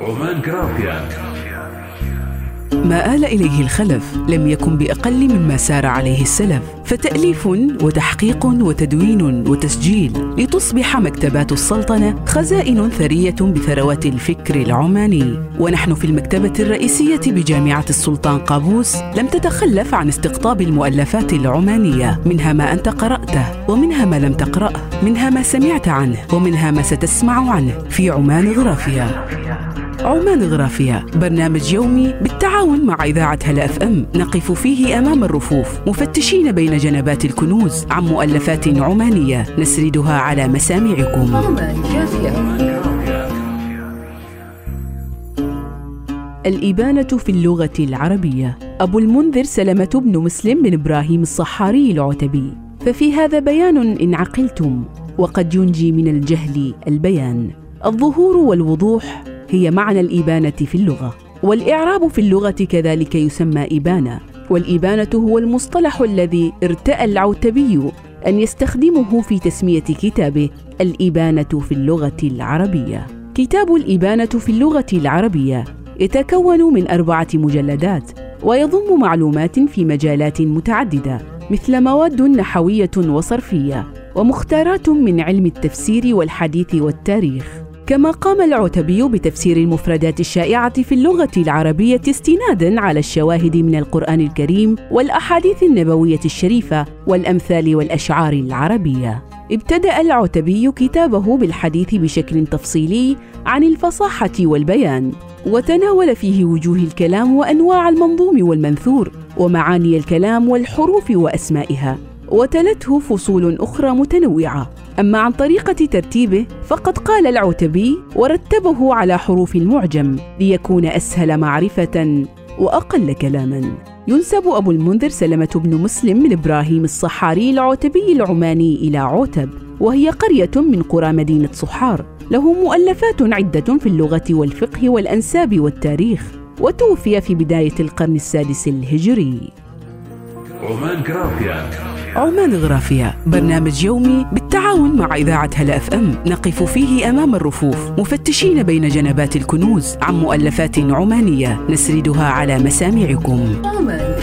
عمان جرافيا ما آل إليه الخلف لم يكن بأقل مما سار عليه السلف فتأليف وتحقيق وتدوين وتسجيل لتصبح مكتبات السلطنة خزائن ثرية بثروات الفكر العماني. ونحن في المكتبة الرئيسية بجامعة السلطان قابوس لم تتخلف عن استقطاب المؤلفات العمانية منها ما أنت قرأته ومنها ما لم تقرأه منها ما سمعت عنه ومنها ما ستسمع عنه في عمان غرافيا. عمان غرافيا برنامج يومي بالتعاون مع إذاعة هلا أف أم. نقف فيه أمام الرفوف. مفتشين بين جنبات الكنوز عن مؤلفات عمانية. نسردها على مسامعكم. الإبانة في اللغة العربية. أبو المنذر سلمة بن مسلم بن إبراهيم الصحاري العتبي. ففي هذا بيان إن عقلتم وقد ينجي من الجهل البيان. الظهور والوضوح هي معنى الإبانة في اللغة. والإعراب في اللغة كذلك يسمى إبانة. والإبانة هو المصطلح الذي ارتأى العتبي أن يستخدمه في تسمية كتابه الإبانة في اللغة العربية. كتاب الإبانة في اللغة العربية يتكون من أربعة مجلدات ويضم معلومات في مجالات متعددة مثل مواد نحوية وصرفية ومختارات من علم التفسير والحديث والتاريخ. كما قام العتبي بتفسير المفردات الشائعة في اللغة العربية استنادا على الشواهد من القرآن الكريم والأحاديث النبوية الشريفة والأمثال والأشعار العربية. ابتدأ العتبي كتابه بالحديث بشكل تفصيلي عن الفصاحة والبيان، وتناول فيه وجوه الكلام وأنواع المنظوم والمنثور، ومعاني الكلام والحروف وأسمائها، وتلته فصول أخرى متنوعة أما عن طريقة ترتيبه فقد قال العتبي ورتبه على حروف المعجم ليكون أسهل معرفة وأقل كلاما. ينسب أبو المنذر سلمة بن مسلم من إبراهيم الصحاري العتبي العماني إلى عتب وهي قرية من قرى مدينة صحار. له مؤلفات عدة في اللغة والفقه والأنساب والتاريخ وتوفي في بداية القرن السادس الهجري. عمان جرافيا عمان غرافيا برنامج يومي بالتعاون مع إذاعة هلا أف أم. نقف فيه أمام الرفوف. مفتشين بين جنبات الكنوز عن مؤلفات عمانية. نسردها على مسامعكم. عمان